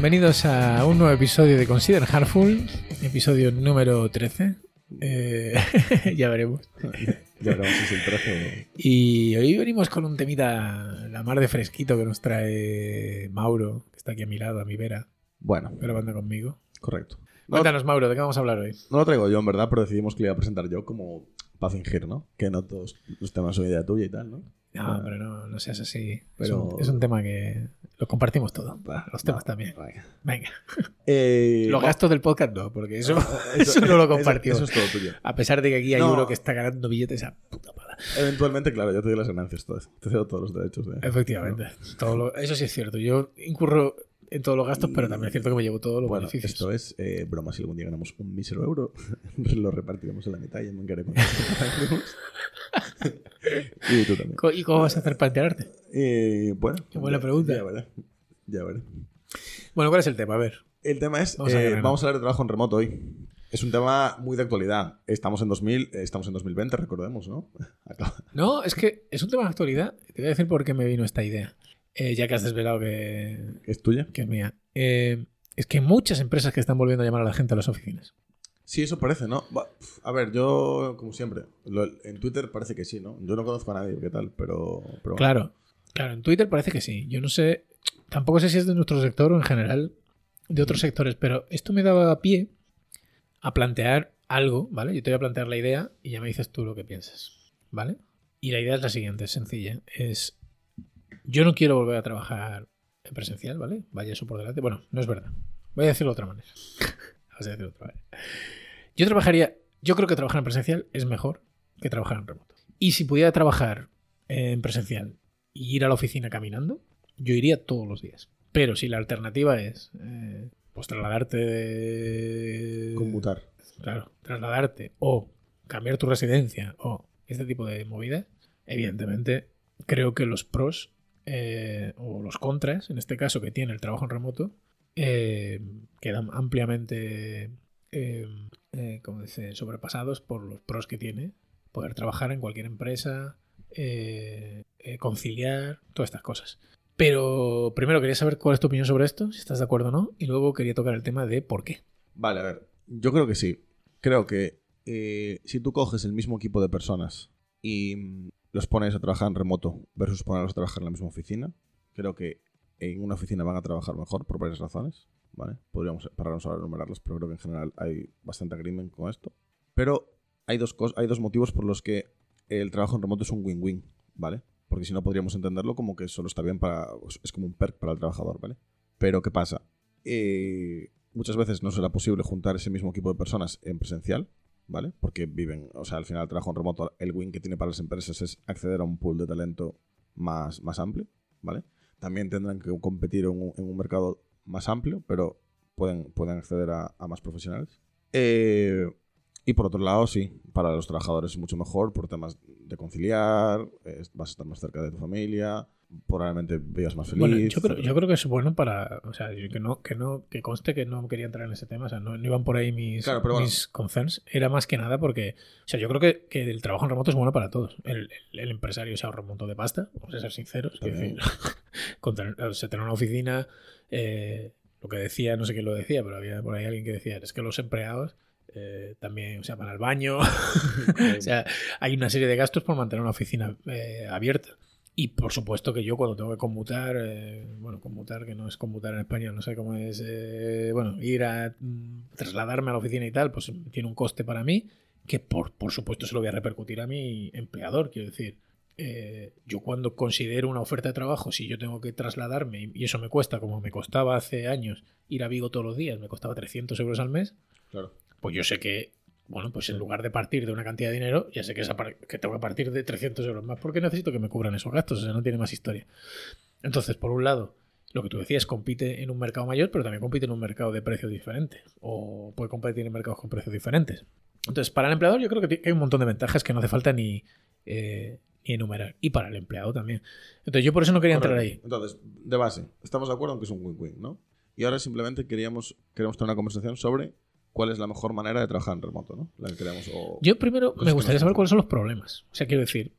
Bienvenidos a un nuevo episodio de Consider Hardful, episodio número 13. Eh, ya veremos. Ya veremos si es el 13 o... Y hoy venimos con un temita, la mar de fresquito que nos trae Mauro, que está aquí a mi lado, a mi vera, Bueno, grabando conmigo. correcto. No, Cuéntanos, Mauro, ¿de qué vamos a hablar hoy? no lo traigo yo, en verdad, pero decidimos que lo iba a presentar yo como para fingir, ¿no? Que no todos los temas son idea tuya y tal, ¿no? No, pero no, no seas así. Pero- es un tema que lo compartimos todo. Va, Los temas va, también. venga. Venga. Eh, Los va- gastos del podcast no, porque eso, eso no lo compartimos. Eso, es todo tuyo. A pesar de que aquí hay No. uno que está ganando billetes a puta pala. Eventualmente, claro, yo te doy las ganancias todas. Te cedo todos los derechos. De... Efectivamente. Todo lo- eso sí es cierto. Yo incurro en todos los gastos, pero también es cierto que me llevo todos los Bueno, beneficios. esto es eh, broma. Si algún día ganamos un mísero euro, lo repartiremos en la mitad y encaré con Y tú también. ¿Y cómo vas a hacer para enterarte? Eh, bueno. Qué buena ya- pregunta. Ya veré. Ya. Bueno, ¿cuál es el tema? A ver. El tema es, Vamos vamos, a grano. vamos a hablar de trabajo en remoto hoy. Es un tema muy de actualidad. Estamos en 2000, eh, estamos en 2020, recordemos, ¿no? No, es que es un tema de actualidad. Te voy a decir por qué me vino esta idea. Eh, ya que has desvelado que, ¿Es tuya? que es mía. Eh, es que hay muchas empresas que están volviendo a llamar a la gente a las oficinas. Sí, eso parece, ¿no? A ver, yo, como siempre, lo- en Twitter parece que sí, ¿no? Yo no conozco a nadie, ¿qué tal? Pero, pero bueno. Claro, claro, en Twitter parece que sí. Yo no sé, tampoco sé si es de nuestro sector o en general de otros sectores, pero esto me daba pie a plantear algo, ¿vale? Yo te voy a plantear la idea y ya me dices tú lo que piensas, ¿vale? Y la idea es la siguiente, es sencilla. Es, yo no quiero volver a trabajar en presencial, ¿vale? Vaya eso por delante. Bueno, no es verdad. Voy a decirlo de otra manera. Vamos a decirlo de otra manera. Yo trabajaría, yo creo que trabajar en presencial es mejor que trabajar en remoto. Y si pudiera trabajar en presencial y ir a la oficina caminando, yo iría todos los días. Pero si la alternativa es eh, pues trasladarte de... Conmutar. Claro, trasladarte o cambiar tu residencia o este tipo de movidas, evidentemente creo que los pros eh, o los contras, en este caso que tiene el trabajo en remoto, eh, quedan ampliamente eh, eh, como dice, sobrepasados por los pros que tiene poder trabajar en cualquier empresa, eh, eh, conciliar, todas estas cosas. Pero primero quería saber cuál es tu opinión sobre esto, si estás de acuerdo o no, y luego quería tocar el tema de por qué. Vale, a ver. Yo creo que sí. Creo que si tú coges el mismo equipo de personas y mm, los pones a trabajar en remoto versus ponerlos a trabajar en la misma oficina, creo que en una oficina van a trabajar mejor por varias razones. ¿vale? Podríamos pararnos a enumerarlas, pero creo que en general hay bastante agreement con esto. Pero hay dos, hay dos motivos por los que el trabajo en remoto es un win-win, ¿vale? Porque si no podríamos entenderlo como que solo está bien para... es como un perk para el trabajador, ¿vale? Pero ¿qué pasa? Eh, muchas veces no será posible juntar ese mismo equipo de personas en presencial, ¿vale? Porque viven, o sea, al final el trabajo en remoto, el win que tiene para las empresas es acceder a un pool de talento más, más amplio, ¿vale? También tendrán que competir en un, mercado más amplio, pero pueden, pueden acceder a, a más profesionales. Eh, y por otro lado, sí, para los trabajadores es mucho mejor por temas de conciliar, eh, vas a estar más cerca de tu familia, probablemente vivas más feliz. Bueno, yo creo, etcétera. yo creo que es bueno para. O sea, que no, que no, que conste que no quería entrar en ese tema. O sea, no, no iban por ahí mis, Claro, pero bueno. mis concerns. Era más que nada porque. O sea, yo creo que, que el trabajo en remoto es bueno para todos. El, el- el empresario se ahorra un montón de pasta, vamos a ser sinceros. quiero También. decir, con tener, o sea, tener una oficina. eh, lo que decía, no sé quién lo decía, pero había por ahí alguien que decía: es que los empleados. eh, también, o sea, van al baño. o sea, hay una serie de gastos por mantener una oficina eh, abierta. Y por supuesto que yo cuando tengo que conmutar, eh, bueno, conmutar, que no es conmutar en español, no sé cómo es, eh, bueno, ir a mm, trasladarme a la oficina y tal, pues tiene un coste para mí, que por, por supuesto se lo voy a repercutir a mi empleador, quiero decir. eh, yo cuando considero una oferta de trabajo, si yo tengo que trasladarme y- eso me cuesta, como me costaba hace años ir a Vigo todos los días, me costaba 300 euros al mes, Claro. pues yo sé que, bueno, pues en lugar de partir de una cantidad de dinero, ya sé que, esa que tengo que partir de 300 euros más porque necesito que me cubran esos gastos, o sea, no tiene más historia. Entonces, por un lado, lo que tú decías, compite en un mercado mayor, pero también compite en un mercado de precios diferentes, o puede competir en mercados con precios diferentes. Entonces, para el empleador yo creo que hay un montón de ventajas que no hace falta ni, eh, ni enumerar. Y para el empleado también. Entonces, yo por eso no quería entrar ahí. Entonces, de base, estamos de acuerdo en que es un win-win, ¿no? Y ahora simplemente queríamos, queremos tener una conversación sobre cuál es la mejor manera de trabajar en remoto, ¿no? La que queremos o... Yo primero me gustaría saber cuáles son los problemas. O sea, quiero decir,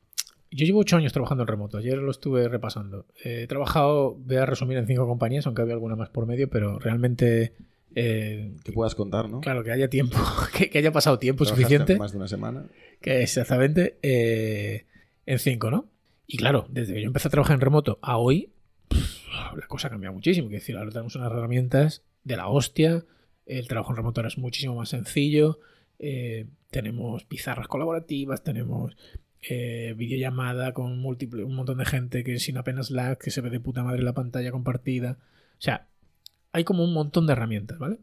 yo llevo ocho años trabajando en remoto, ayer lo estuve repasando. he trabajado, voy a resumir en cinco compañías, aunque había alguna más por medio, pero realmente... eh, Que puedas contar, ¿no? claro, que haya tiempo, que, que haya pasado tiempo Trabajaste suficiente. Más de una semana. Que exactamente eh, en 5, ¿no? Y claro, desde que yo empecé a trabajar en remoto a hoy, pff, la cosa ha cambiado muchísimo. Quiero decir, ahora tenemos unas herramientas de la hostia, el trabajo en remoto ahora es muchísimo más sencillo, eh, tenemos pizarras colaborativas, tenemos eh, videollamada con múltiple, un montón de gente que sin apenas lag, que se ve de puta madre la pantalla compartida. O sea, hay como un montón de herramientas, ¿vale?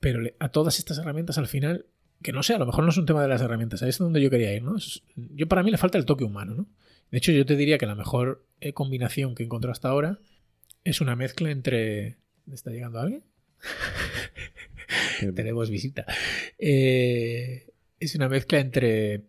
Pero a todas estas herramientas al final que no sé, a lo mejor no es un tema de las herramientas, ahí es donde yo quería ir, ¿no? Yo para mí le falta el toque humano, ¿no? De hecho, yo te diría que la mejor eh, combinación que encontré hasta ahora es una mezcla entre... ¿Me está llegando alguien? Tenemos visita. Eh, es una mezcla entre,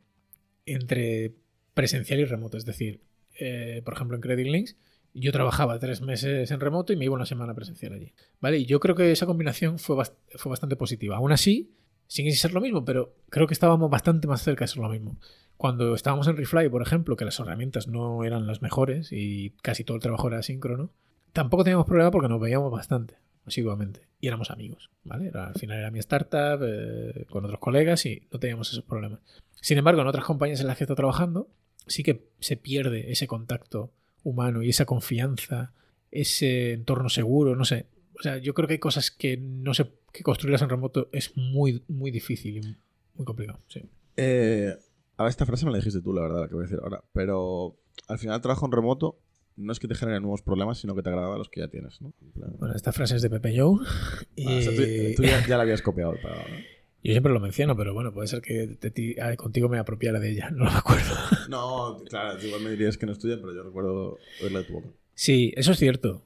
entre presencial y remoto. Es decir, eh, por ejemplo, en Credit Links, yo trabajaba tres meses en remoto y me iba una semana presencial allí. ¿Vale? Y yo creo que esa combinación fue, fue bastante positiva. Aún así, sin ser lo mismo, pero creo que estábamos bastante más cerca de ser lo mismo. Cuando estábamos en Refly, por ejemplo, que las herramientas no eran las mejores y casi todo el trabajo era asíncrono, tampoco teníamos problema porque nos veíamos bastante asiduamente y éramos amigos, ¿vale? Al final era mi startup eh, con otros colegas y no teníamos esos problemas. Sin embargo, en otras compañías en las que estoy trabajando, sí que se pierde ese contacto humano y esa confianza, ese entorno seguro, no sé. O sea, yo creo que hay cosas que no sé que construirlas en remoto es muy, muy difícil y muy complicado. Sí. Eh, a esta frase me la dijiste tú, la verdad, la que voy a decir ahora. Pero al final trabajo en remoto no es que te genere nuevos problemas, sino que te agrava los que ya tienes, ¿no? Plan- Bueno, esta frase es de Pepe Joe. Ah, o sea, tú, y- tú ya, ya la habías copiado. Para, ¿no? Yo siempre lo menciono, pero bueno, puede ser que te- ti- contigo me apropiara de ella, no me acuerdo. No, claro, igual me dirías que no estudian, pero yo recuerdo oírla de tu boca. Sí, eso es cierto.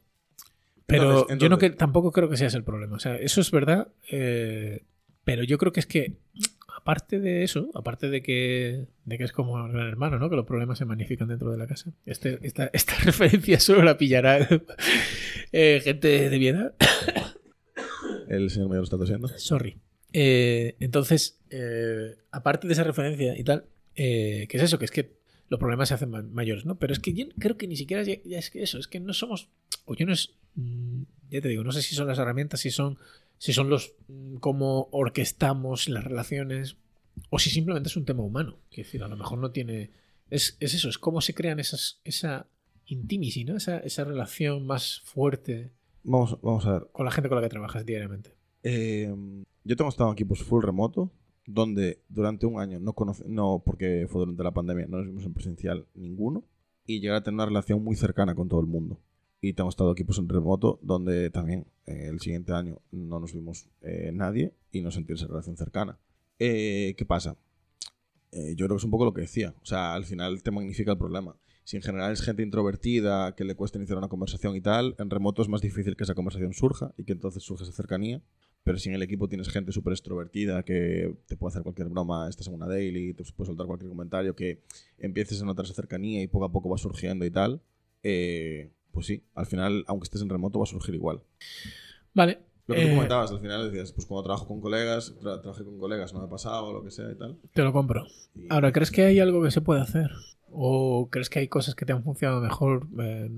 Pero Entonces- yo no que, tampoco creo que sea ese el problema. O sea, eso es verdad, eh, pero yo creo que es que, aparte de eso, aparte de que, de que es como el gran hermano, ¿no? Que los problemas se magnifican dentro de la casa. Este, esta, esta referencia solo la pillará eh, gente de mi edad. El señor mayor está tosiendo. Sorry. Eh, entonces, eh, aparte de esa referencia y tal, ¿qué es eso? Que es que los problemas se hacen ma- mayores, ¿no? Pero es que yo creo que ni siquiera ya, ya es que eso, es que no somos, o yo no es, mm, ya te digo, no sé si son las herramientas, si son, si son los, mm, cómo orquestamos las relaciones, o si simplemente es un tema humano. Quiero decir, a lo mejor no tiene, es, es eso, es cómo se crean esas, esa intimacy, ¿no? Esa, esa relación más fuerte Vamos, vamos a ver. con la gente con la que trabajas diariamente. Eh, yo tengo estado en equipos full remoto, donde durante un año no conoce, no porque fue durante la pandemia, no nos vimos en presencial ninguno, y llegar a tener una relación muy cercana con todo el mundo. Y tengo estado equipos en remoto, donde también eh, el siguiente año no nos vimos eh, nadie y no sentir esa relación cercana. Eh, ¿Qué pasa? Eh, yo creo que es un poco lo que decía. O sea, al final te magnifica el problema. Si en general es gente introvertida, que le cuesta iniciar una conversación y tal, en remoto es más difícil que esa conversación surja y que entonces surja esa cercanía. Pero si en el equipo tienes gente súper extrovertida que te puede hacer cualquier broma, estás en una daily, te puede soltar cualquier comentario, que empieces a notar esa cercanía y poco a poco va surgiendo y tal, eh, pues sí, al final, aunque estés en remoto, va a surgir igual. Vale. Lo que tú eh, comentabas, al final decías, pues cuando trabajo con colegas, tra- trabajé con colegas, no me ha pasado, o lo que sea y tal. Te lo compro. Y- Ahora, ¿crees que hay algo que se puede hacer? ¿O crees que hay cosas que te han funcionado mejor? eh,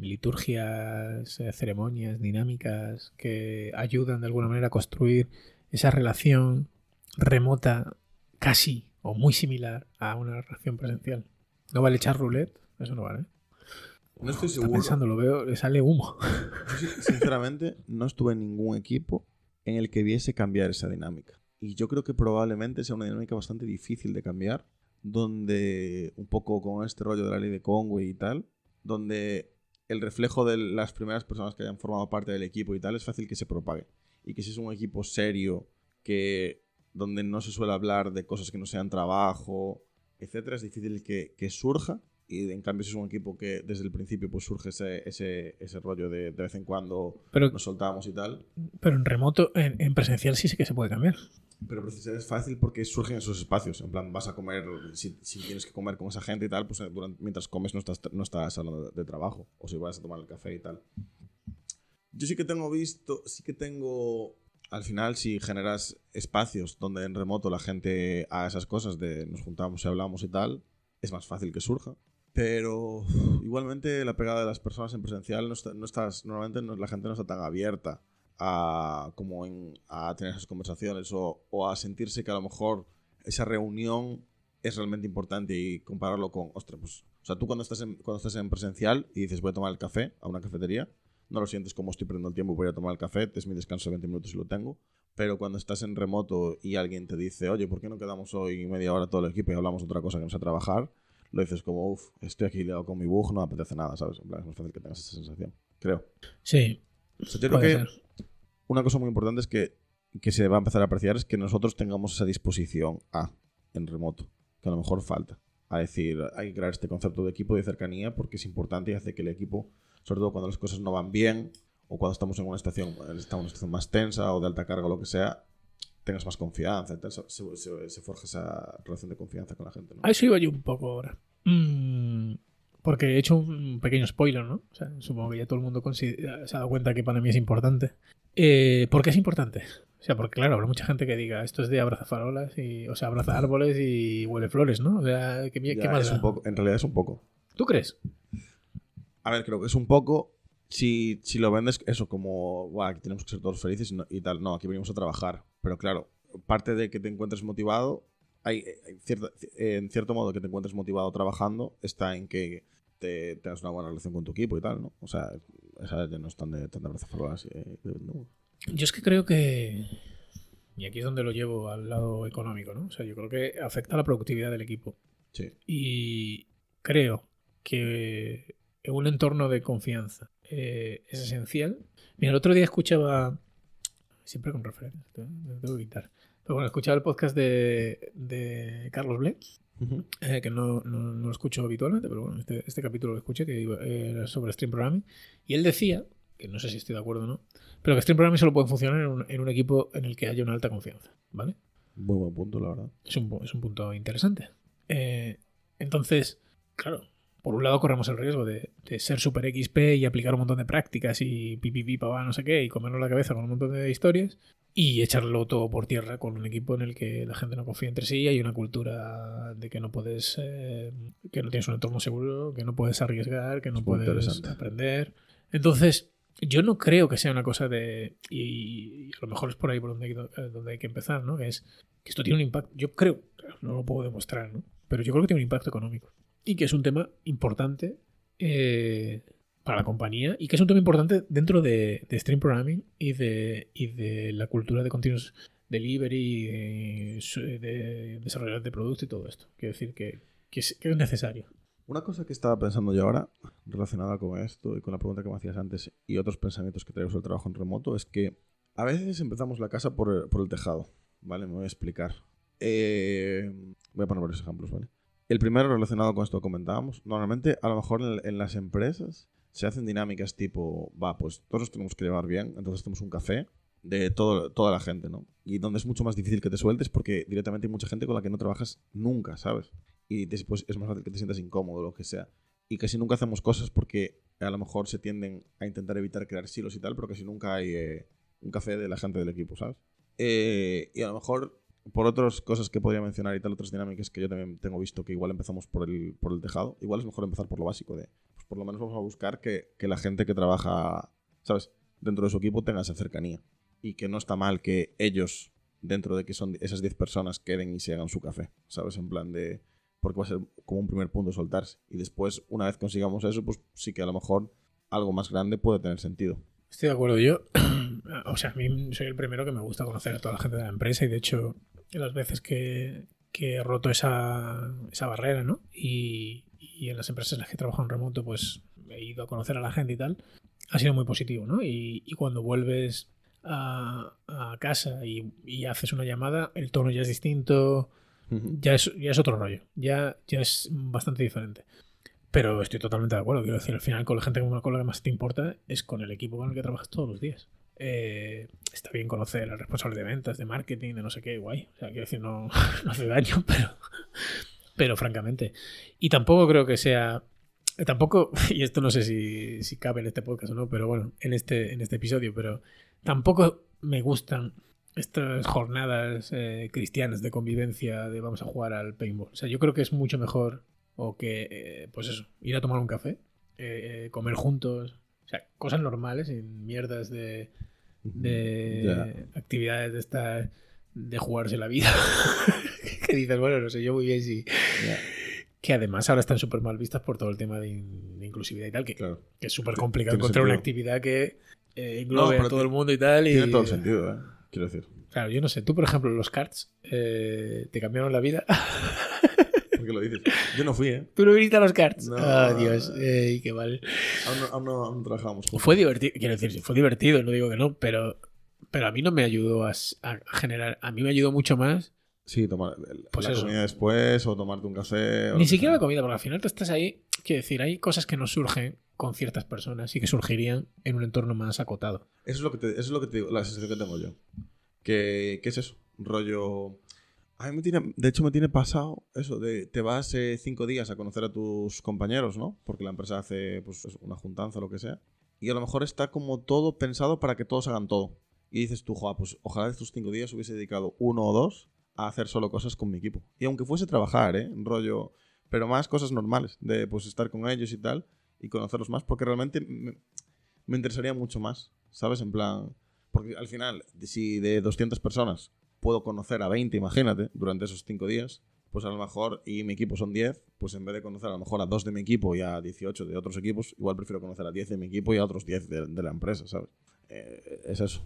liturgias, eh, ceremonias, dinámicas que ayudan de alguna manera a construir esa relación remota casi o muy similar a una relación presencial. No vale echar roulette, eso no vale. No estoy Está seguro. pensando, lo veo, le sale humo. Yo sinceramente, no estuve en ningún equipo en el que viese cambiar esa dinámica. Y yo creo que probablemente sea una dinámica bastante difícil de cambiar, donde un poco con este rollo de la ley de Conway y tal, donde el reflejo de las primeras personas que hayan formado parte del equipo y tal es fácil que se propague. Y que si es un equipo serio, que donde no se suele hablar de cosas que no sean trabajo, etcétera, es difícil que, que surja. Y en cambio, si es un equipo que desde el principio pues surge ese, ese, ese rollo de de vez en cuando Pero, nos soltamos y tal. pero en remoto, en, en presencial sí, sí que se puede cambiar. Pero precisar es fácil porque surgen esos espacios. En plan, vas a comer, si, si tienes que comer con esa gente y tal, pues eh, durante- mientras comes no estás, no estás hablando de, de trabajo. O si vas a tomar el café y tal. Yo sí que tengo visto, sí que tengo... Al final, si generas espacios donde en remoto la gente haga esas cosas de nos juntamos y hablamos y tal, es más fácil que surja. Pero igualmente la pegada de las personas en presencial no, está- no estás, normalmente no- la gente no está tan abierta a, como en- a tener esas conversaciones o, o a sentirse que a lo mejor esa reunión es realmente importante y compararlo con, ostras, pues, o sea, tú cuando estás en, cuando estás en presencial y dices voy a tomar el café a una cafetería, no lo sientes como estoy perdiendo el tiempo, voy a tomar el café, es mi descanso de 20 minutos y lo tengo. Pero cuando estás en remoto y alguien te dice, oye, ¿por qué no quedamos hoy media hora todo el equipo y hablamos de otra cosa que no sea trabajar? Lo dices como, uff, estoy aquí liado con mi bug, no me apetece nada, ¿sabes? En plan, es más fácil que tengas esa sensación, creo. Sí, O sea, yo creo que ser. una cosa muy importante es que, que se va a empezar a apreciar es que nosotros tengamos esa disposición a, en remoto, que a lo mejor falta. A decir, hay que crear este concepto de equipo de cercanía porque es importante y hace que el equipo, sobre todo cuando las cosas no van bien o cuando estamos en una estación, estamos en una estación más tensa o de alta carga o lo que sea, tengas más confianza. Entonces, se, se- se forja esa relación de confianza con la gente. ¿no? A eso iba yo un poco ahora. Mm, porque he hecho un pequeño spoiler, ¿no? O sea, supongo que ya todo el mundo se ha dado cuenta que para mí es importante. Eh, ¿Por qué es importante? O sea, porque claro, habrá mucha gente que diga esto es de abraza farolas, y, o sea, abraza árboles y huele flores, ¿no? O sea, ¿qué, Ya, qué más es da? un poco, en realidad es un poco. ¿Tú crees? A ver, creo que es un poco. Si, si lo vendes, eso como. "Buah, aquí tenemos que ser todos felices y, no- y tal. No, aquí venimos a trabajar. Pero claro, parte de que te encuentres motivado. Hay, hay cierta- en cierto modo, que te encuentres motivado trabajando está en que te, tengas una buena relación con tu equipo y tal, ¿no? O sea, esas ya no están de tan de abrazafarolas, eh, no. Yo es que creo que. Y aquí es donde lo llevo al lado económico, ¿no? O sea, yo creo que afecta a la productividad del equipo. Sí. Y creo que en un entorno de confianza eh, es esencial. Mira, el otro día escuchaba. Siempre con referencias, te tengo que quitar. Pero bueno, escuchaba el podcast de, de Carlos Ble, eh, que no, no- no lo escucho habitualmente, pero bueno, este, este capítulo lo escuché, que era sobre Stream Programming. Y él decía, que no sé si estoy de acuerdo o no, pero que Stream Programming solo puede funcionar en un, en un equipo en el que haya una alta confianza, ¿vale? Muy buen punto, la verdad. Es un, es un punto interesante. Eh, entonces, claro, por un lado corremos el riesgo de, de ser super XP y aplicar un montón de prácticas y pipipi, papá, no sé qué, y comernos la cabeza con un montón de historias y echarlo todo por tierra con un equipo en el que la gente no confía entre sí, hay una cultura de que no puedes, eh, que no tienes un entorno seguro, que no puedes arriesgar, que no puedes aprender. Entonces, yo no creo que sea una cosa de. Y, y a lo mejor es por ahí por donde hay, eh, donde hay que empezar, ¿no? Que es que esto tiene un impacto. Yo creo, no lo puedo demostrar, ¿no? Pero yo creo que tiene un impacto económico. Y que es un tema importante eh, para la compañía. Y que es un tema importante dentro de, de stream programming y de, y de la cultura de continuous delivery, de, de desarrollar de producto y todo esto. Quiero decir que, que es, necesario. Una cosa que estaba pensando yo ahora, relacionada con esto y con la pregunta que me hacías antes y otros pensamientos que traigo sobre trabajo en remoto, es que a veces empezamos la casa por por el tejado, ¿vale? Me voy a explicar. Eh, voy a poner varios ejemplos, ¿vale? El primero relacionado con esto que comentábamos, normalmente a lo mejor en, las empresas se hacen dinámicas tipo, va, pues todos nos tenemos que llevar bien, entonces tenemos un café de toda la gente, ¿no? Y donde es mucho más difícil que te sueltes porque directamente hay mucha gente con la que no trabajas nunca, ¿sabes? y después es más fácil que te sientas incómodo lo que sea. Y casi nunca hacemos cosas porque a lo mejor se tienden a intentar evitar crear silos y tal, pero casi nunca hay eh, un café de la gente del equipo, ¿sabes? Eh, y a lo mejor por otras cosas que podría mencionar y tal, otras dinámicas que yo también tengo visto que igual empezamos por el, por el tejado, igual es mejor empezar por lo básico de, pues por lo menos vamos a buscar que, que la gente que trabaja, ¿sabes? Dentro de su equipo tenga esa cercanía. Y que no está mal que ellos, dentro de que son esas 10 personas, queden y se hagan su café, ¿sabes? En plan de porque va a ser como un primer punto soltarse. Y después, una vez consigamos eso, pues sí que a lo mejor algo más grande puede tener sentido. Estoy de acuerdo. Yo, o sea, a mí soy el primero que me gusta conocer a toda la gente de la empresa y de hecho, las veces que, que he roto esa, esa barrera, ¿no? Y, y en las empresas en las que trabajo en remoto, pues he ido a conocer a la gente y tal, ha sido muy positivo, ¿no? Y, y cuando vuelves a, a casa y, y haces una llamada, el tono ya es distinto, ya es, ya es otro rollo, ya, ya es bastante diferente. Pero estoy totalmente de acuerdo. Quiero decir, al final, con la gente con la que más te importa es con el equipo con el que trabajas todos los días. Eh, está bien conocer al responsable de ventas, de marketing, de no sé qué, guay. O sea, quiero decir, no, no hace daño, pero, pero francamente. Y tampoco creo que sea. Tampoco, y esto no sé si, si cabe en este podcast o no, pero bueno, en este, en este episodio, pero tampoco me gustan estas jornadas eh, cristianas de convivencia de vamos a jugar al paintball. O sea, yo creo que es mucho mejor o que, eh, pues eso, ir a tomar un café, eh, comer juntos, o sea, cosas normales, sin mierdas de, de actividades de esta de jugarse la vida. que dices, bueno, no sé yo muy bien si... Que además ahora están súper mal vistas por todo el tema de, in- de inclusividad y tal, que, claro. que es súper complicado encontrar una actividad que eh, englobe a todo el mundo y tal. Y, Tiene todo el sentido, ¿eh? Quiero decir. Claro, yo no sé, tú por ejemplo los cards eh, te cambiaron la vida. ¿Por qué lo dices? Yo no fui, ¿eh? ¿Tú no viniste a los cards? No. Ah, Dios, ey, qué mal. Aún no, aún no- aún juntos. Fue divertido, quiero decir, fue divertido, no digo que no, pero, pero a mí no me ayudó a, generar, a mí me ayudó mucho más, Sí, tomar el- Pues la eso. comida después o tomarte un café. ni siquiera la comida, porque al final tú estás ahí, quiero decir, hay cosas que no surgen con ciertas personas y que surgirían en un entorno más acotado. Eso es lo que te, eso es lo que te digo, la sensación que tengo yo. Que, ¿Qué es eso? Rollo. A mí me tiene, de hecho, me tiene pasado eso de te vas eh, cinco días a conocer a tus compañeros, ¿no? Porque la empresa hace pues, una juntanza o lo que sea. Y a lo mejor está como todo pensado para que todos hagan todo. Y dices tú, "Joa, pues ojalá estos cinco días hubiese dedicado uno o dos a hacer solo cosas con mi equipo. Y aunque fuese trabajar, ¿eh? Rollo. Pero más cosas normales, de pues estar con ellos y tal, y conocerlos más, porque realmente me, me interesaría mucho más, ¿sabes? En plan. Porque al final, si de 200 personas puedo conocer a 20, imagínate, durante esos 5 días, pues a lo mejor, y mi equipo son 10, pues en vez de conocer a lo mejor a 2 de mi equipo y a 18 de otros equipos, igual prefiero conocer a 10 de mi equipo y a otros 10 de, de la empresa, ¿sabes? Eh, es eso,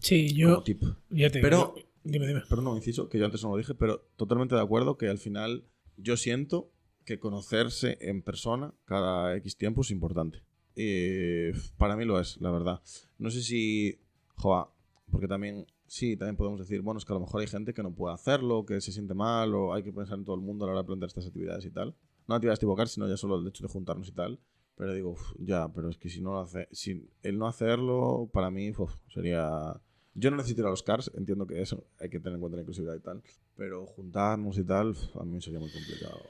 Sí, yo, tip. ya te Pero- digo, dime, dime. Pero no, inciso, que yo antes no lo dije, pero totalmente de acuerdo que al final yo siento que conocerse en persona cada X tiempo es importante. Y para mí lo es, la verdad. No sé si, joa, porque también, sí, también podemos decir, bueno, es que a lo mejor hay gente que no puede hacerlo, que se siente mal, o hay que pensar en todo el mundo a la hora de plantear estas actividades y tal. No actividades tipo car, sino ya solo el hecho de juntarnos y tal. Pero digo, uf, ya, pero es que si no lo hace, si el no hacerlo, para mí uf, sería yo no necesito ir a los cars, entiendo que eso hay que tener en cuenta la inclusividad y tal, pero juntarnos y tal, a mí sería muy complicado.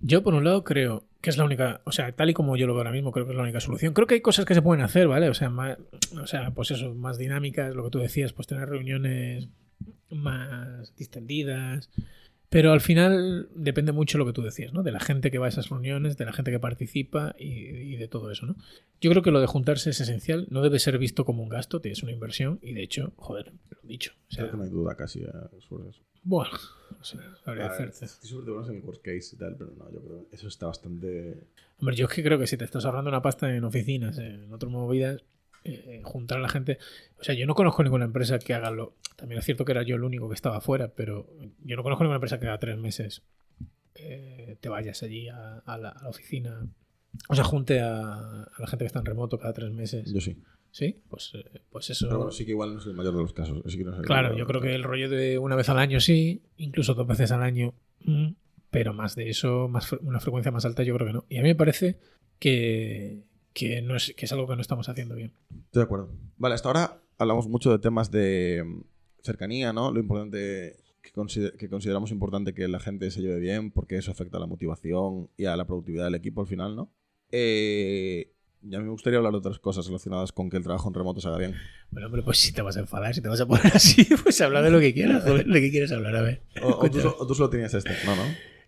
Yo, por un lado, creo que es la única, o sea, tal y como yo lo veo ahora mismo, creo que es la única solución. Creo que hay cosas que se pueden hacer, ¿vale? O sea, más, o sea pues eso, más dinámicas, lo que tú decías, pues tener reuniones más distendidas. Pero al final depende mucho lo que tú decías, ¿no? De la gente que va a esas reuniones, de la gente que participa y, y de todo eso, ¿no? Yo creo que lo de juntarse es esencial, no debe ser visto como un gasto, es una inversión y de hecho, joder, lo he dicho. O sea, Creo que no hay duda casi eh, sobre eso. bueno, no sé, sabría A ver, decirte. Estoy sobre todo en el worst case y tal, pero no, yo creo que eso está bastante... Hombre, yo es que creo que si te estás ahorrando una pasta en oficinas, en otras movidas, eh, juntar a la gente. O sea, yo no conozco ninguna empresa que haga lo. También es cierto que era yo el único que estaba afuera, pero yo no conozco ninguna empresa que cada tres meses eh, te vayas allí a, a la, a la oficina. O sea, junte a, a la gente que está en remoto cada tres meses. Yo sí. ¿Sí? Pues, eh, pues eso. Pero bueno, sí que igual no es el mayor de los casos. sí que no es el Claro, yo creo que el rollo de una vez al año sí, incluso dos veces al año, mm, pero más de eso, más una frecuencia más alta, yo creo que no. Y a mí me parece que, que, no es, que es algo que no estamos haciendo bien. Estoy de acuerdo. Vale, hasta ahora hablamos mucho de temas de mm, cercanía, ¿no? Lo importante que, consider- que consideramos importante que la gente se lleve bien porque eso afecta a la motivación y a la productividad del equipo al final, ¿no? Eh, y a mí me gustaría hablar de otras cosas relacionadas con que el trabajo en remoto se haga bien. Bueno, hombre, pues si te vas a enfadar, si te vas a poner así, pues habla de lo que quieras, joder, ¿de qué quieres hablar? A ver. O, o tú, o tú solo tenías este, no, no.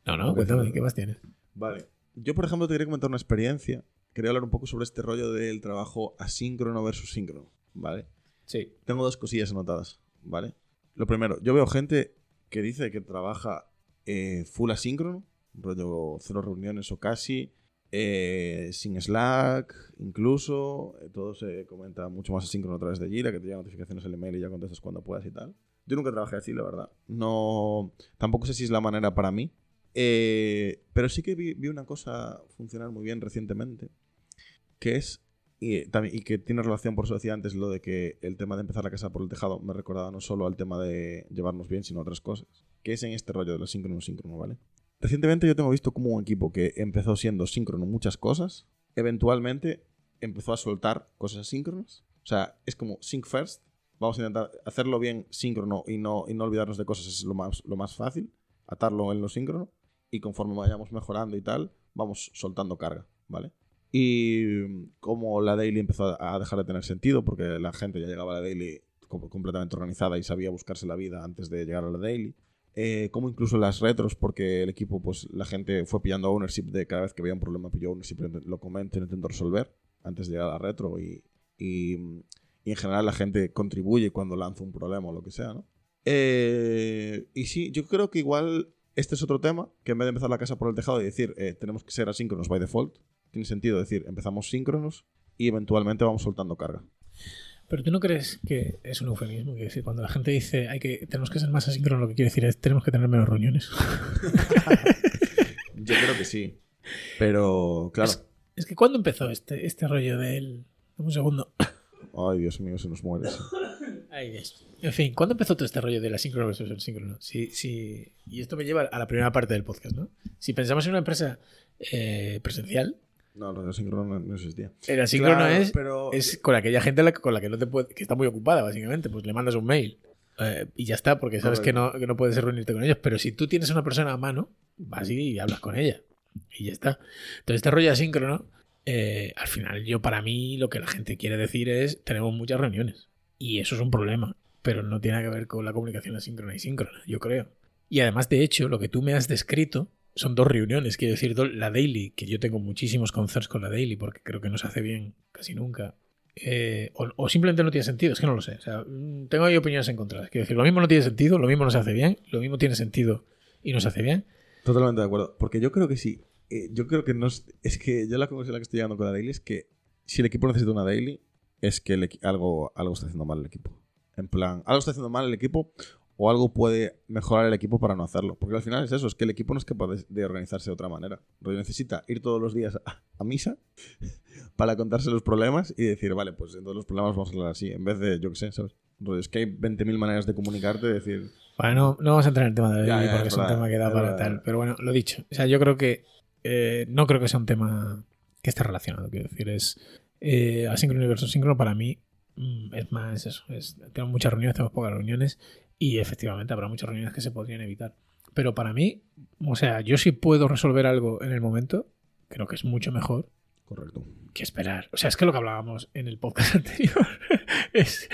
No, no, cuéntame, ¿qué más tienes? Vale. Yo, por ejemplo, te quería comentar una experiencia. Quería hablar un poco sobre este rollo del trabajo asíncrono versus síncrono, ¿vale? Sí. Tengo dos cosillas anotadas, ¿vale? Lo primero, yo veo gente que dice que trabaja eh, full asíncrono, rollo cero reuniones o casi, eh, sin Slack, incluso, eh, todo se comenta mucho más asíncrono a través de Jira, que te llegan notificaciones al email y ya contestas cuando puedas y tal. Yo nunca trabajé así, la verdad. No, tampoco sé si es la manera para mí, eh, pero sí que vi, vi una cosa funcionar muy bien recientemente, que es y, también, y que tiene relación, por eso decía antes, lo de que el tema de empezar la casa por el tejado me recordaba no solo al tema de llevarnos bien, sino otras cosas, que es en este rollo de lo síncrono síncrono, ¿vale? Recientemente yo tengo visto como un equipo que empezó siendo síncrono muchas cosas, eventualmente empezó a soltar cosas asíncronas. O sea, es como sync first, vamos a intentar hacerlo bien síncrono y no, y no olvidarnos de cosas, es lo más, lo más fácil, atarlo en lo síncrono, y conforme vayamos mejorando y tal, vamos soltando carga, ¿vale? Y como la daily empezó a dejar de tener sentido, porque la gente ya llegaba a la daily com- completamente organizada y sabía buscarse la vida antes de llegar a la daily, eh, como incluso las retros, porque el equipo, pues la gente fue pillando ownership de cada vez que había un problema, pilló ownership, lo comento intento resolver antes de llegar a la retro y, y, y en general la gente contribuye cuando lanza un problema o lo que sea, ¿no? Eh, y sí, yo creo que igual este es otro tema, que en vez de empezar la casa por el tejado y decir eh, tenemos que ser asíncronos by default, tiene sentido decir empezamos síncronos y eventualmente vamos soltando carga. Pero tú no crees que es un eufemismo, que decir, cuando la gente dice hay que tenemos que ser más asíncronos, lo que quiere decir es tenemos que tener menos reuniones. yo creo que sí. Pero, claro. Es, que cuando empezó este, este rollo del. Un segundo. Ay, Dios mío, se nos muere. Ay, Dios. En fin, ¿cuándo empezó todo este rollo de la síncrono versus el síncrono? Sí, sí, y esto me lleva a la primera parte del podcast, ¿no? Si pensamos en una empresa eh, presencial. No, el síncrono no, existía. El asíncrono es, es con aquella gente con la que no te puede, que está muy ocupada, básicamente. Pues le mandas un mail eh, y ya está, porque sabes que, no, que no puedes reunirte con ellos. Pero si tú tienes una persona a mano, vas y hablas con ella. Y ya está. Entonces, este rollo asíncrono, eh, al final, yo para mí lo que la gente quiere decir es: tenemos muchas reuniones. Y eso es un problema pero no tiene que ver con la comunicación asíncrona y síncrona, yo creo. Y además, de hecho, lo que tú me has descrito son dos reuniones, quiero decir, la daily, que yo tengo muchísimos concerts con la daily porque creo que no se hace bien casi nunca. Eh, o, simplemente no tiene sentido, es que no lo sé. Mm, tengo ahí opiniones encontradas. Quiero decir, lo mismo no tiene sentido, lo mismo no se hace bien, lo mismo tiene sentido y no se hace bien. Totalmente de acuerdo. Porque yo creo que sí. Eh, yo creo que no es, que yo la conclusión a la que estoy llegando con la daily es que si el equipo necesita una daily, es que algo, algo está haciendo mal el equipo. En plan, algo está haciendo mal el equipo o algo puede mejorar el equipo para no hacerlo. Porque al final es eso, es que el equipo no es capaz de, organizarse de otra manera. Rollo necesita ir todos los días a, misa para contarse los problemas y decir, vale, pues en todos los problemas vamos a hablar así, en vez de, yo qué sé, ¿sabes? Rollo, es que hay 20.000 maneras de comunicarte y decir... Bueno, no, vamos a entrar en el tema de la porque es, un tema que da para tal. Pero bueno, lo dicho. O sea, yo creo que... Eh, no creo que sea un tema que esté relacionado. Quiero decir, es... Eh, asíncrono versus síncrono para mí Mm, es más eso. Es, tenemos muchas reuniones, tenemos pocas reuniones y efectivamente habrá muchas reuniones que se podrían evitar. Pero para mí, o sea, yo si puedo resolver algo en el momento, creo que es mucho mejor. Correcto. Que esperar. O sea, es que lo que hablábamos en el podcast anterior es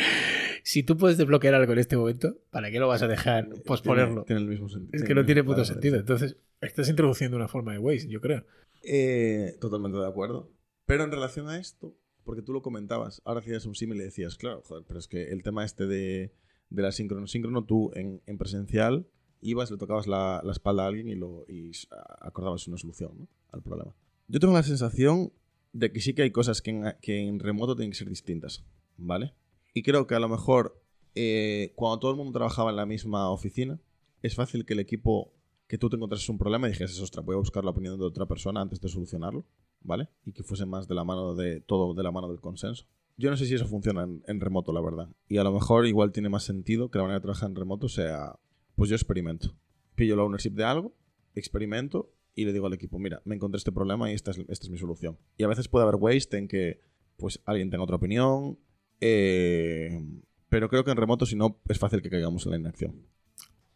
si tú puedes desbloquear algo en este momento, ¿para qué lo vas a dejar posponerlo? Tiene, el mismo sentido. Es que no tiene puto sentido. Entonces, estás introduciendo una forma de waste, yo creo. Eh, totalmente de acuerdo. Pero en relación a esto, porque tú lo comentabas, ahora hacías un símil y decías, claro, joder, pero es que el tema este de, de la síncrono, síncrono, tú en, en presencial ibas, le tocabas la, la, espalda a alguien y, lo, y acordabas una solución al problema. Yo tengo la sensación de que sí que hay cosas que en, que en remoto tienen que ser distintas, ¿vale? Y creo que a lo mejor eh, cuando todo el mundo trabajaba en la misma oficina, es fácil que el equipo, que tú te encontrases un problema y dijeras, ostras, voy a buscar la opinión de otra persona antes de solucionarlo. ¿vale? Y que fuese más de la mano de todo, de la mano del consenso. Yo no sé si eso funciona en, remoto, la verdad. Y a lo mejor igual tiene más sentido que la manera de trabajar en remoto sea, pues yo experimento. Pillo la ownership de algo, experimento y le digo al equipo, mira, me encontré este problema y esta es, esta es mi solución. Y a veces puede haber waste en que pues alguien tenga otra opinión, eh, pero creo que en remoto si no es fácil que caigamos en la inacción.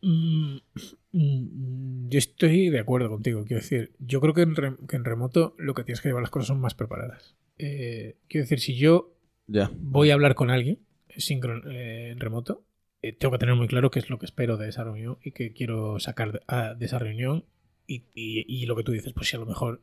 Mm, mm, yo estoy de acuerdo contigo. Quiero decir, yo creo que en, remoto lo que tienes que llevar las cosas son más preparadas. Eh, quiero decir, si yo voy a hablar con alguien eh, en remoto, eh, tengo que tener muy claro qué es lo que espero de esa reunión y qué quiero sacar de, ah, esa reunión. Y, lo que tú dices, pues si a lo mejor.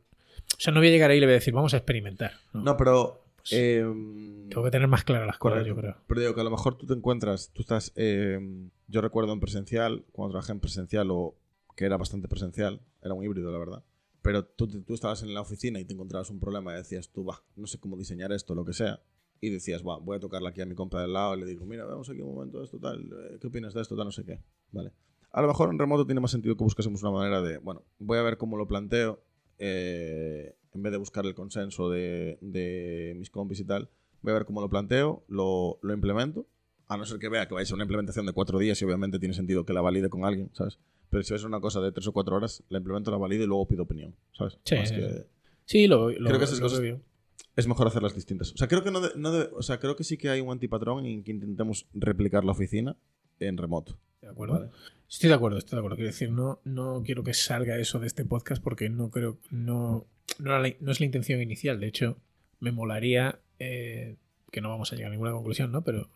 O sea, no voy a llegar ahí y le voy a decir, vamos a experimentar. no pero pues, tengo que tener más claras las cosas, yo creo. Pero digo que a lo mejor tú te encuentras, tú estás, em, yo recuerdo en presencial, cuando trabajé en presencial, o que era bastante presencial, era un híbrido, la verdad. Pero tú, tú estabas en la oficina y te encontrabas un problema y decías tú, va, no sé cómo diseñar esto, lo que sea. Y decías, va, voy a tocarle aquí a mi compa del lado y le digo, mira, vemos aquí un momento esto, tal, eh, ¿qué opinas de esto, tal, no sé qué? Vale. A lo mejor en remoto tiene más sentido que busquemos una manera de, bueno, voy a ver cómo lo planteo, eh, en vez de buscar el consenso de, de mis compis y tal, voy a ver cómo lo planteo, lo, lo implemento, a no ser que vea que vaya a ser una implementación de cuatro días y obviamente tiene sentido que la valide con alguien, ¿sabes? Pero si es una cosa de tres o cuatro horas, la implemento, la valido y luego pido opinión, ¿sabes? Sí, sí lo, creo que esas cosas es mejor hacerlas distintas. O sea, creo que no, no o sea, creo que sí que hay un antipatrón en que intentemos replicar la oficina en remoto. De acuerdo. Estoy de acuerdo, estoy de acuerdo. Quiero decir, no, no quiero que salga eso de este podcast porque no creo, no, no, es la intención inicial. De hecho, me molaría, eh, que no vamos a llegar a ninguna conclusión, ¿no? Pero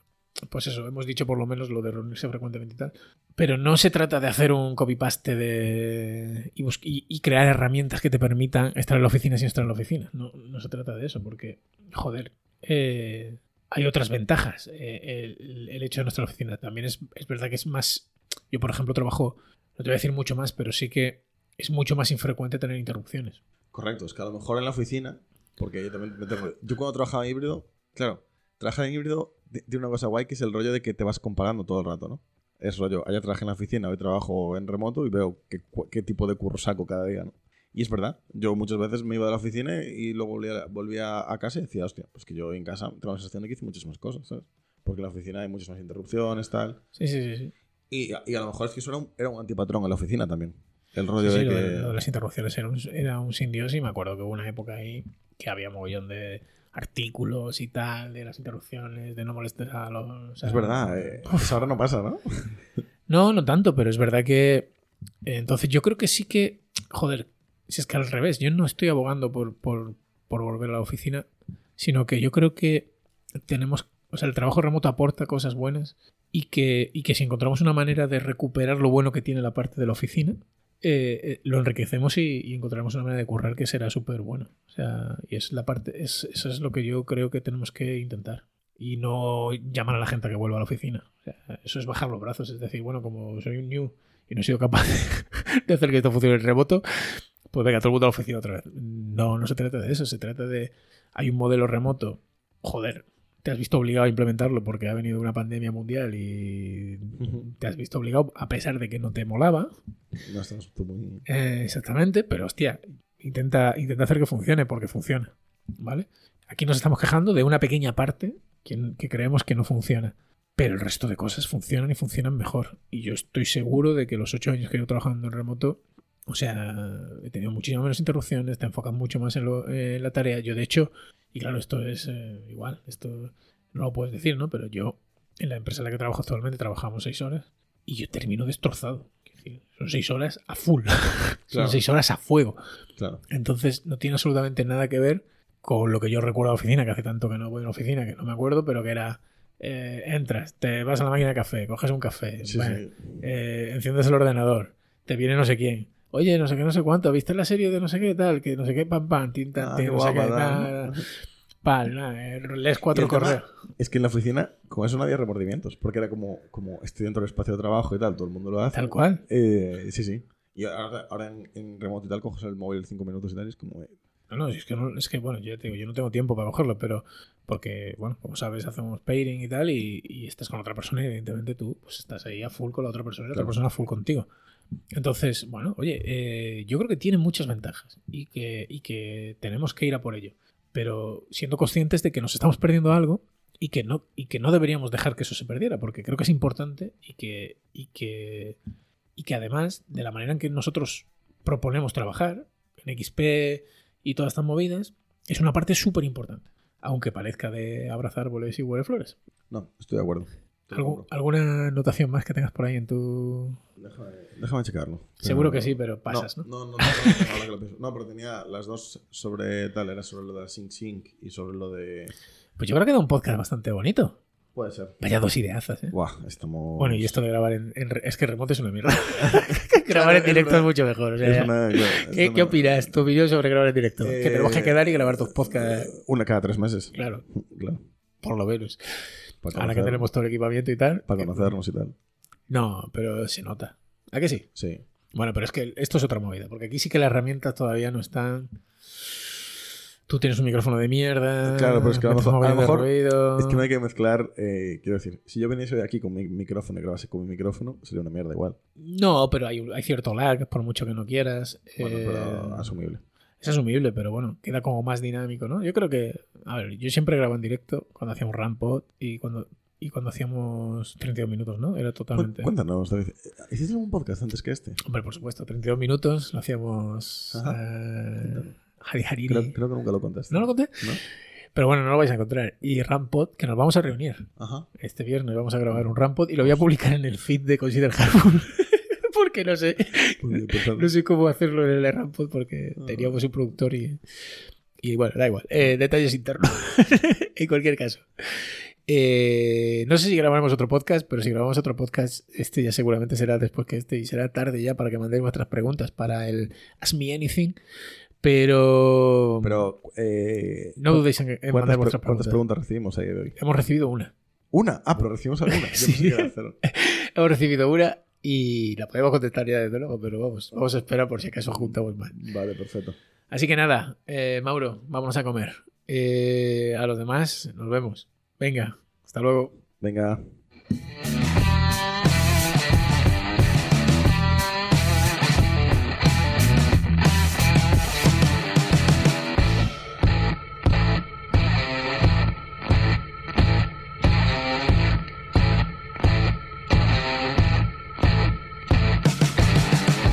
pues eso, hemos dicho por lo menos lo de reunirse frecuentemente y tal. Pero no se trata de hacer un copy-paste de... Y, crear herramientas que te permitan estar en la oficina sin estar en la oficina. No, se trata de eso, porque, joder, eh, hay otras ventajas. Eh, el, hecho de nuestra oficina también es, es verdad que es más... Yo, por ejemplo, trabajo, no te voy a decir mucho más, pero sí que es mucho más infrecuente tener interrupciones. Correcto, es que a lo mejor en la oficina, porque yo también tengo- Yo cuando trabajaba híbrido, claro, trabajar en híbrido ti- tiene una cosa guay que es el rollo de que te vas comparando todo el rato, ¿no? Es rollo, ayer trabajé en la oficina, hoy trabajo en remoto y veo qué, qué tipo de curro saco cada día, ¿no? Y es verdad, yo muchas veces me iba de la oficina y luego volvía, volvía a casa y decía, hostia, pues que yo en casa tengo la sensación de que hice muchas más cosas, ¿sabes? Porque en la oficina hay muchas más interrupciones, tal. Sí, sí, sí. sí. Y, y a lo mejor es que eso era un, era un antipatrón en la oficina también. El rollo Sí, sí, de lo, que... de, lo de las interrupciones era un, era un sin Dios y me acuerdo que hubo una época ahí que había mogollón de artículos y tal, de las interrupciones, de no molestar a los... o sea, Es verdad, eh, ahora no pasa, ¿no? No, no tanto, pero es verdad que... eh, Entonces yo creo que sí que... Joder, si es que al revés, yo no estoy abogando por, por, por volver a la oficina, sino que yo creo que tenemos... O sea, el trabajo remoto aporta cosas buenas y que, y que si encontramos una manera de recuperar lo bueno que tiene la parte de la oficina, eh, eh, lo enriquecemos y, y encontraremos una manera de currar que será súper bueno. O sea, y es la parte, es, eso es lo que yo creo que tenemos que intentar. Y no llamar a la gente a que vuelva a la oficina. O sea, eso es bajar los brazos, es decir, bueno, como soy un new y no he sido capaz de, hacer que esto funcione en remoto, pues venga, todo el mundo a la oficina otra vez. No, no se trata de eso, se trata de. Hay un modelo remoto, joder, te has visto obligado a implementarlo porque ha venido una pandemia mundial y te has visto obligado, a pesar de que no te molaba, No estás tú muy... eh, exactamente, pero hostia, intenta, intenta hacer que funcione porque funciona. ¿Vale? Aquí nos estamos quejando de una pequeña parte que, que creemos que no funciona. Pero el resto de cosas funcionan y funcionan mejor. Y yo estoy seguro de que los ocho años que llevo trabajando en remoto, o sea, he tenido muchísimas menos interrupciones, te enfocas mucho más en, lo- en la tarea. Yo, de hecho, y claro, esto es eh, igual, esto no lo puedes decir, ¿no? Pero yo, en la empresa en la que trabajo actualmente, trabajamos seis horas y yo termino destrozado. Son seis horas a full. Son seis horas a fuego. Claro. Entonces no tiene absolutamente nada que ver con lo que yo recuerdo de la oficina, que hace tanto que no voy a una oficina, que no me acuerdo, pero que era, eh, entras, te vas a la máquina de café, coges un café, Sí, bueno, sí. eh, enciendes el ordenador, te viene no sé quién. Oye, no sé qué, no sé cuánto, ¿viste la serie de no sé qué tal? Que no sé qué, pam, pam, tin, tan, Ah, no sé qué, pal, nada, eh, lees cuatro correos. Es que en la oficina, con eso no había remordimientos, porque era como, como estoy dentro del espacio de trabajo y tal, todo el mundo lo hace. Tal cual. Eh, sí, sí. Y ahora, ahora en, en remoto y tal, coges el móvil cinco minutos y tal, y es como... eh, No, no, es que, no, es que bueno, yo, te digo, yo no tengo tiempo para cogerlo, pero porque, bueno, como sabes, hacemos pairing y tal, y, y estás con otra persona, y evidentemente tú pues estás ahí a full con la otra persona y la otra persona a full contigo. Entonces, bueno, oye, eh, yo creo que tiene muchas ventajas y que, y que tenemos que ir a por ello, pero siendo conscientes de que nos estamos perdiendo algo y que no, y que no deberíamos dejar que eso se perdiera, porque creo que es importante y que, y que, y que además, de la manera en que nosotros proponemos trabajar, en XP y todas estas movidas, es una parte súper importante. Aunque parezca de abrazar árboles y huele flores. No, estoy de acuerdo. Te lo ¿Algún- compro. ¿Alguna anotación más que tengas por ahí en tu...? Déjame, déjame checarlo. Seguro Pero- que sí, pero pasas, ¿no? No, no, no, no, no, ahora que lo pienso. No, pero tenía las dos sobre tal, era sobre lo de la Sync Sync y sobre lo de... Pues yo creo que da un podcast bastante bonito. Puede ser. Vaya dos ideazas, ¿eh? Buah, estamos... Bueno, y esto de grabar en, en re- Es que remoto es una mierda. grabar en es directo una- es mucho mejor. o sea, una- claro, es ¿Qué, una- ¿Qué opinas? ¿Tu opinión sobre grabar en directo? que tenemos que Eh, quedar y grabar tus podcasts. eh, Una cada tres meses. Claro, Claro. Por lo menos. Para Ahora que tenemos todo el equipamiento y tal. Para conocernos y tal. No, pero se nota. ¿A que sí? Sí. Bueno, pero es que esto es otra movida, porque aquí sí que las herramientas todavía no están. Tú tienes un micrófono de mierda. Claro, pero es que a mejor- a lo de mejor ruido. Es que no hay que mezclar, eh, quiero decir, si yo viniese hoy aquí con mi micrófono y grabase con mi micrófono, sería una mierda igual. No, pero hay, hay cierto lag, por mucho que no quieras. Bueno, Eh, pero asumible. Es asumible, pero bueno, queda como más dinámico, ¿no? Yo creo que. A ver, yo siempre grabo en directo cuando hacíamos Rampod y cuando. Y cuando hacíamos 32 minutos, ¿no? Era totalmente. Cuéntanos, David. ¿Hiciste algún podcast antes que este? Hombre, por supuesto, 32 minutos lo hacíamos. Eh, Hari Hariri. Creo, creo que nunca lo contaste. ¿No lo conté? ¿No? Pero bueno, no lo vais a encontrar. Y Rampod, que nos vamos a reunir. Ajá. Este viernes vamos a grabar un Rampod y lo voy a publicar en el feed de Consider Harmful. porque no sé, no sé cómo hacerlo en el Rampod porque Ah. teníamos un productor y. Y bueno, da igual. Eh, detalles internos. en cualquier caso. Eh, no sé si grabaremos otro podcast, pero si grabamos otro podcast, este ya seguramente será después que este y será tarde ya para que mandéis vuestras preguntas para el Ask Me Anything. Pero, Pero, eh, no dudéis en, en ¿cuántas, mandar pre- vuestras cuántas preguntas. preguntas recibimos ahí de hoy? Hemos recibido una. Una. Ah, pero recibimos alguna. Yo que cero. Hemos recibido una y la podemos contestar ya desde luego, pero vamos, vamos a esperar por si acaso juntamos más. Vale, perfecto. Así que nada, eh, Mauro, vámonos a comer. Eh, a los demás, nos vemos. Venga, hasta luego. Venga.